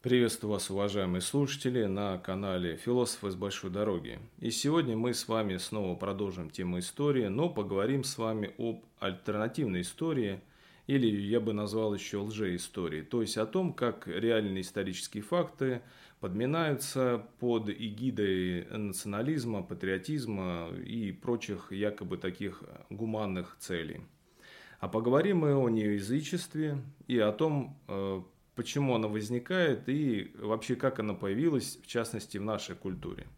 Приветствую вас, уважаемые слушатели, на канале «Философы с большой дороги». И сегодня мы с вами снова продолжим тему истории, но поговорим с вами об альтернативной истории, или я бы назвал еще лжеистории, то есть о том, как реальные исторические факты подминаются под эгидой национализма, патриотизма и прочих якобы таких гуманных целей. А поговорим мы о неязычестве и о том, э, почему она возникает и вообще как она появилась, в частности, в нашей культуре.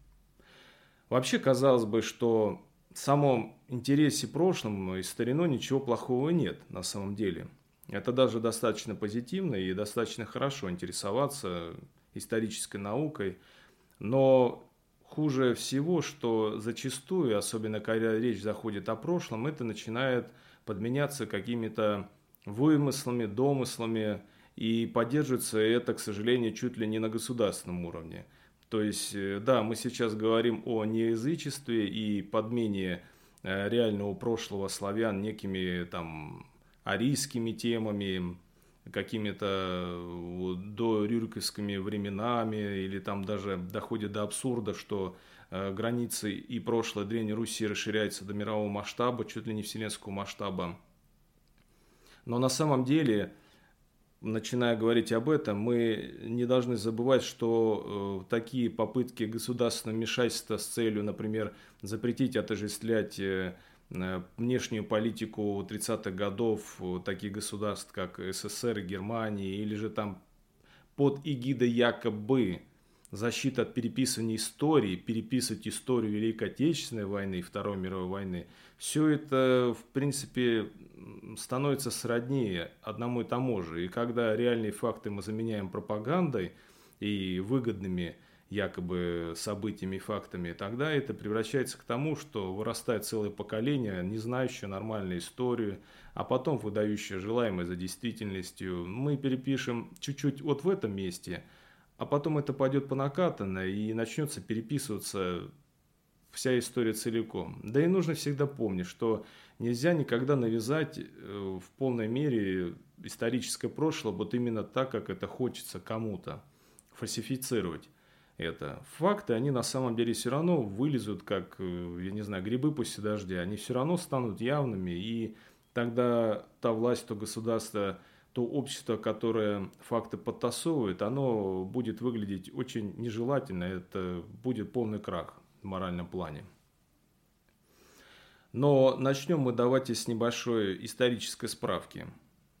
Вообще, казалось бы, что в самом интересе прошлым и стариной ничего плохого нет на самом деле. Это даже достаточно позитивно и достаточно хорошо интересоваться исторической наукой. Но хуже всего, что зачастую, особенно когда речь заходит о прошлом, это начинает подменяться какими-то вымыслами, домыслами, и поддерживается это, к сожалению, чуть ли не на государственном уровне. То есть, э, да, мы сейчас говорим о неязычестве и подмене э, реального прошлого славян некими там арийскими темами, какими-то до рюриковскими временами, или там даже доходит до абсурда, что э, границы и прошлое Древней Руси расширяются до мирового масштаба, чуть ли не вселенского масштаба. Но на самом деле начиная говорить об этом, мы не должны забывать, что э, такие попытки государственного вмешательства с целью, например, запретить отождествлять э, э внешнюю политику 30-х годов э, таких государств, как СССР Германия, или же там под эгидой якобы защита от переписывания истории, переписывать историю Великой Отечественной войны и Второй мировой войны, все это, в принципе, становится сроднее одному и тому же. И когда реальные факты мы заменяем пропагандой и выгодными якобы событиями и фактами, тогда это превращается к тому, что вырастает целое поколение, не знающее нормальную историю, а потом выдающее желаемое за действительностью. Мы перепишем чуть-чуть вот в этом месте, а потом это пойдет по накатанной и начнется переписываться вся история целиком. Да и нужно всегда помнить, что нельзя никогда навязать э, в полной мере историческое прошлое вот именно так, как это хочется кому-то, фальсифицировать это. Факты, они на самом деле все равно вылезут, как, э, я не знаю, грибы после дождя, они все равно станут явными, и тогда та власть, то государство, то общество, которое факты подтасовывает, оно будет выглядеть очень нежелательно, это будет полный крах в моральном плане. Но начнем мы давайте с небольшой исторической справки.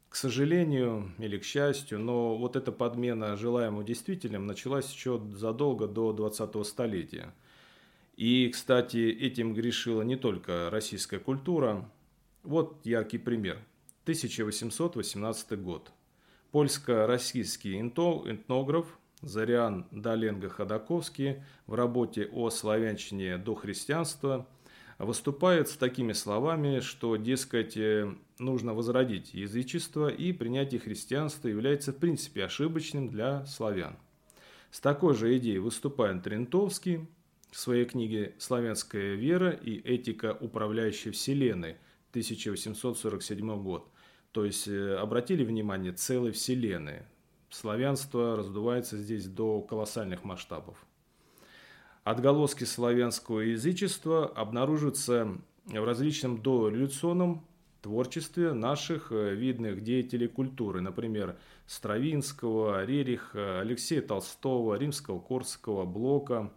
К сожалению или к счастью, но вот эта подмена желаемого действительным началась еще задолго до 20-го столетия. И, кстати, этим грешила не только российская культура. Вот яркий пример. 1818 год. Польско-российский этнограф Зариан Даленго-Ходаковский в работе о славянщине до христианства выступает с такими словами, что, дескать, э, нужно возродить язычество и принятие христианства является в принципе ошибочным для славян. С такой же идеей выступает Трентовский в своей книге «Славянская вера и этика управляющей вселенной» 1847 год. То есть э, обратили внимание целой вселенной, славянство раздувается здесь до колоссальных масштабов. Отголоски славянского язычества обнаружатся в различном дореволюционном творчестве наших э, видных деятелей культуры, например, Стравинского, Рериха, Алексея Толстого, Римского-Корского, Блока.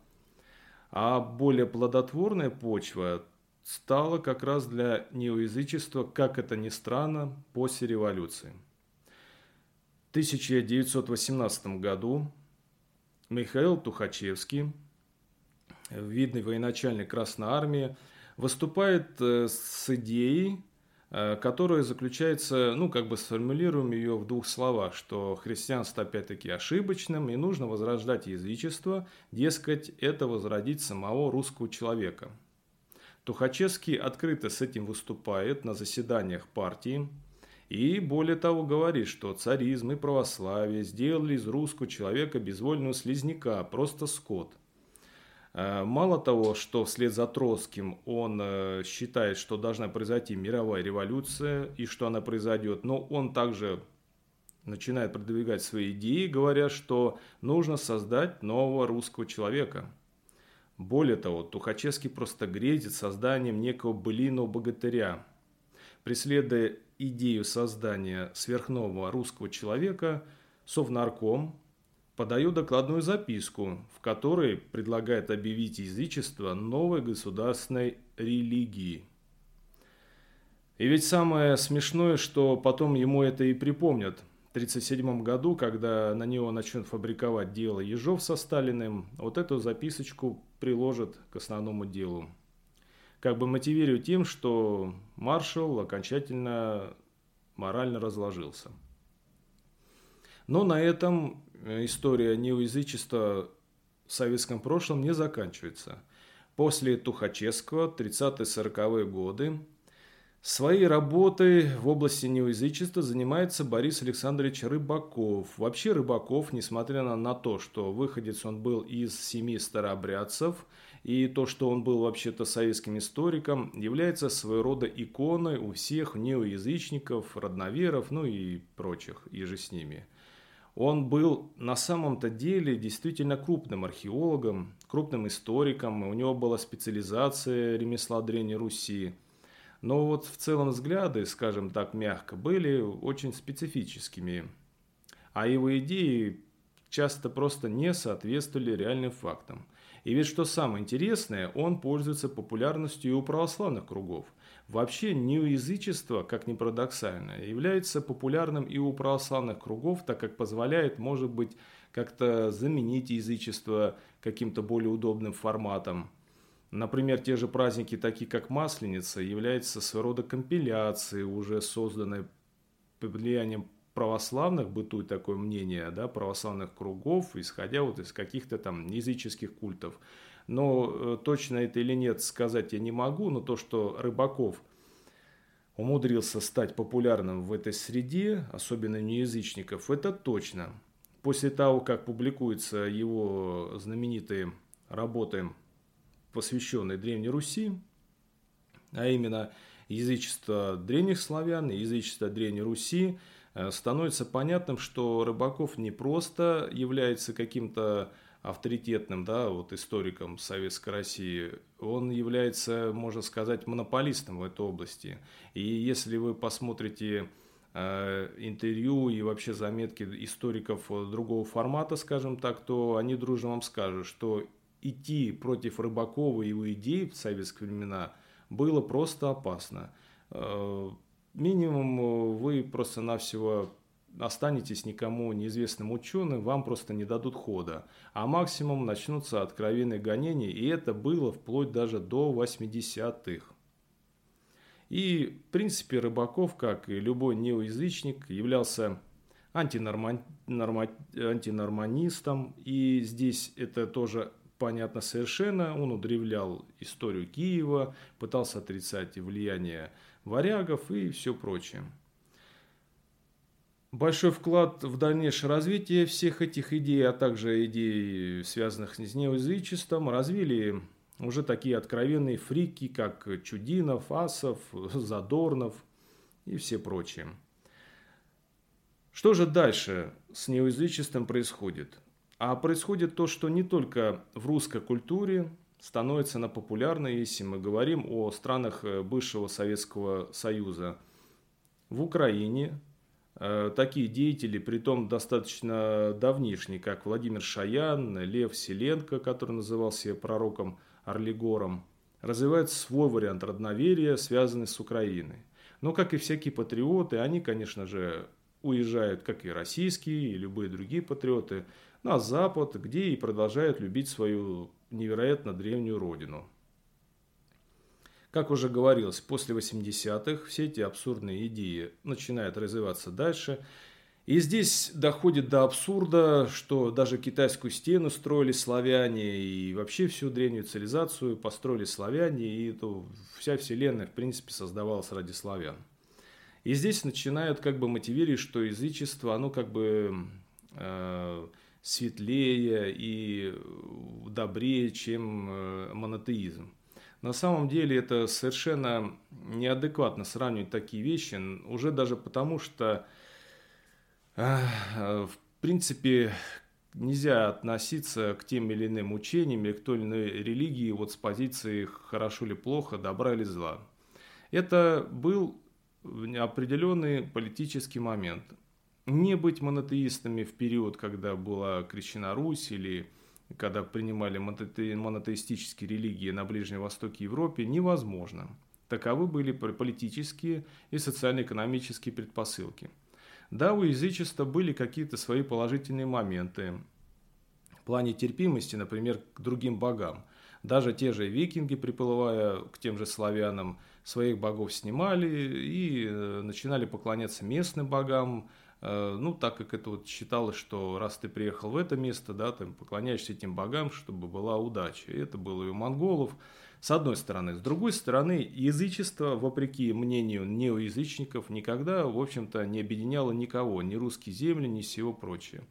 А более плодотворная почва стала как раз для неоязычества, как это ни странно, после революции. 1918 году Михаил Тухачевский, видный военачальник Красной Армии, выступает э, с идеей, э, которая заключается, ну, как бы сформулируем ее в двух словах, что христианство опять-таки ошибочным, и нужно возрождать язычество, дескать, это возродить самого русского человека. Тухачевский открыто с этим выступает на заседаниях партии, и более того говорит, что царизм и православие сделали из русского человека безвольного слизняка, просто скот. Э, мало того, что вслед за Троцким он э, считает, что должна произойти мировая революция и что она произойдет, но он также начинает продвигать свои идеи, говоря, что нужно создать нового русского человека. Более того, Тухачевский просто грезит созданием некого былиного богатыря. Преследуя идею создания сверхнового русского человека, Совнарком подает докладную записку, в которой предлагает объявить язычество новой государственной религией. И ведь самое смешное, что потом ему это и припомнят. В 1937 году, когда на него начнут фабриковать дело Ежов со Сталиным, вот эту записочку приложат к основному делу. Как бы мотивируя тем, что маршал окончательно морально разложился. Но на этом история неоязычества в советском прошлом не заканчивается. После Тухачевского, 30-40-е годы, Своей работой в области неоязычества занимается Борис Александрович Рыбаков. Вообще Рыбаков, несмотря на то, что выходец он был из семи старообрядцев, и то, что он был вообще-то советским историком, является своего рода иконой у всех неоязычников, родноверов, ну и прочих, и же с ними. Он был на самом-то деле действительно крупным археологом, крупным историком, у него была специализация ремесла Древней Руси – но вот в целом взгляды, скажем так мягко, были очень специфическими. А его идеи часто просто не соответствовали реальным фактам. И ведь что самое интересное, он пользуется популярностью и у православных кругов. Вообще неоязычество, как ни парадоксально, является популярным и у православных кругов, так как позволяет, может быть, как-то заменить язычество каким-то более удобным форматом. Например, те же праздники, такие как Масленица, являются своего рода компиляцией, уже созданной под влиянием православных, бытует такое мнение, да, православных кругов, исходя вот из каких-то там языческих культов. Но э, точно это или нет сказать я не могу, но то, что Рыбаков умудрился стать популярным в этой среде, особенно неязычников, это точно. После того, как публикуются его знаменитые работы посвященный Древней Руси, а именно язычество древних славян и язычество Древней Руси, э, становится понятным, что Рыбаков не просто является каким-то авторитетным да, вот историком Советской России, он является, можно сказать, монополистом в этой области. И если вы посмотрите э, интервью и вообще заметки историков другого формата, скажем так, то они дружно вам скажут, что идти против Рыбакова и его идей в советские времена было просто опасно. Э, минимум э, вы просто-навсего останетесь никому неизвестным ученым, вам просто не дадут хода. А максимум начнутся откровенные гонения, и это было вплоть даже до 80-х. И, в принципе, Рыбаков, как и любой неоязычник, являлся антинорман... норма... антинорманистом, и здесь это тоже понятно совершенно. Он удревлял историю Киева, пытался отрицать влияние варягов и все прочее. Большой вклад в дальнейшее развитие всех этих идей, а также идей, связанных с неоязычеством, развили уже такие откровенные фрики, как Чудинов, Асов, Задорнов и все прочие. Что же дальше с неоязычеством происходит? А происходит то, что не только в русской культуре становится она популярной, если мы говорим о странах э, бывшего Советского Союза. В Украине э, такие деятели, при том достаточно давнишние, как Владимир Шаян, Лев Селенко, который называл себя пророком Орлигором, развивают свой вариант родноверия, связанный с Украиной. Но, как и всякие патриоты, они, конечно же, уезжают, как и российские, и любые другие патриоты, на Запад, где и продолжают любить свою невероятно древнюю родину. Как уже говорилось, после 80-х все эти абсурдные идеи начинают развиваться дальше. И здесь доходит до абсурда, что даже китайскую стену строили славяне, и вообще всю древнюю цивилизацию построили славяне, и то вся вселенная, в принципе, создавалась ради славян. И здесь начинают как бы мотивировать, что язычество, оно как бы э, светлее и э, добрее, чем э, монотеизм. На самом деле это совершенно неадекватно сравнивать такие вещи, уже даже потому, что В принципе, нельзя относиться к тем или иным учениям или к той или иной религии вот с позиции хорошо или плохо, добра или зла. Это был определенный политический момент. Не быть монотеистами в период, когда была крещена Русь или когда принимали монотеистические религии на Ближнем Востоке и Европе, невозможно. Таковы были политические и социально-экономические предпосылки. Да, у язычества были какие-то свои положительные моменты в плане терпимости, например, к другим богам. Даже те же викинги, приплывая к тем же славянам, своих богов снимали и э, начинали поклоняться местным богам, ну, так как это вот считалось, что раз ты приехал в это место, да, ты поклоняешься этим богам, чтобы была удача. И это было и у монголов, с одной стороны. С другой стороны, язычество, вопреки мнению неоязычников, никогда, в общем-то, не объединяло никого, ни русские земли, ни всего прочее.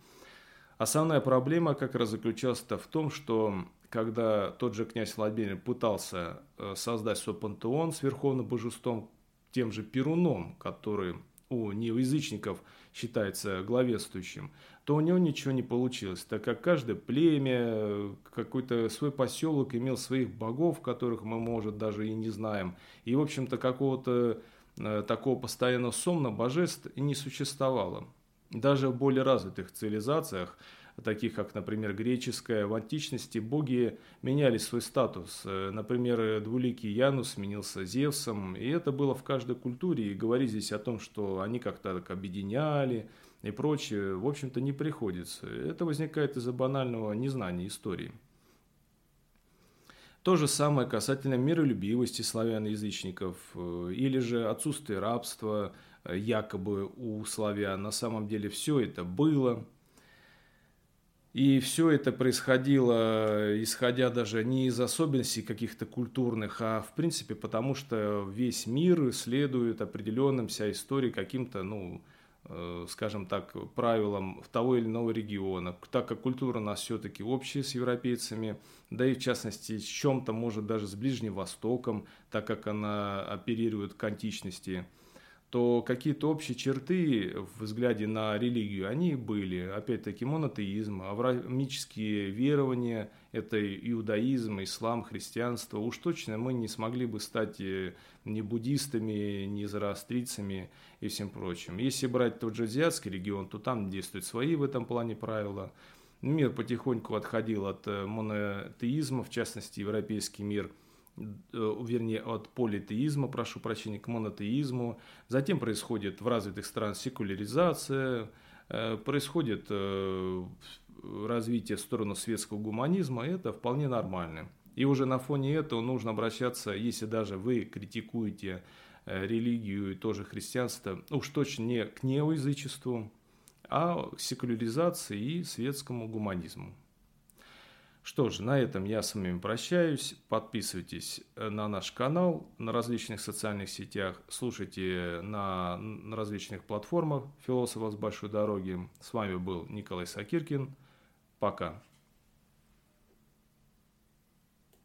Основная проблема как раз заключалась в том, что когда тот же князь Владимир пытался э, создать свой пантеон с верховным божеством, тем же Перуном, который у неоязычников считается главенствующим, то у него ничего не получилось, так как каждое племя, какой-то свой поселок имел своих богов, которых мы, может, даже и не знаем. И, в общем-то, какого-то э, такого постоянного сомна божеств не существовало. Даже в более развитых цивилизациях – таких как, например, греческая, в античности боги меняли свой статус. Э, например, двуликий Янус сменился Зевсом, и это было в каждой культуре. И говорить здесь о том, что они как-то так объединяли и прочее, в общем-то, не приходится. Это возникает из-за банального незнания истории. То же самое касательно миролюбивости славян-язычников э, или же отсутствия рабства э, якобы у славян. На самом деле все это было, и все это происходило, исходя даже не из особенностей каких-то культурных, а в принципе потому, что весь мир следует определенным вся истории каким-то, ну, э, скажем так, правилам того или иного региона. Так как культура у нас все-таки общая с европейцами, да и в частности с чем-то, может, даже с Ближним Востоком, так как она оперирует к античности – то какие-то общие черты в взгляде на религию, они были. Опять-таки монотеизм, авраамические верования, это иудаизм, ислам, христианство. Уж точно мы не смогли бы стать э, ни буддистами, ни зороастрийцами и всем прочим. Если брать тот же азиатский регион, то там действуют свои в этом плане правила. Мир потихоньку отходил от э, монотеизма, в частности, европейский мир – вернее, от политеизма, прошу прощения, к монотеизму. Затем происходит в развитых странах секуляризация, э, происходит э, развитие в сторону светского гуманизма, это вполне нормально. И уже на фоне этого нужно обращаться, если даже вы критикуете религию и тоже христианство, уж точно не к неоязычеству, а к секуляризации и светскому гуманизму. Что ж, на этом я с вами прощаюсь. Подписывайтесь э, на наш канал на различных социальных сетях, слушайте на, на различных платформах «Философов с большой дороги». С вами был Николай Сакиркин. Пока.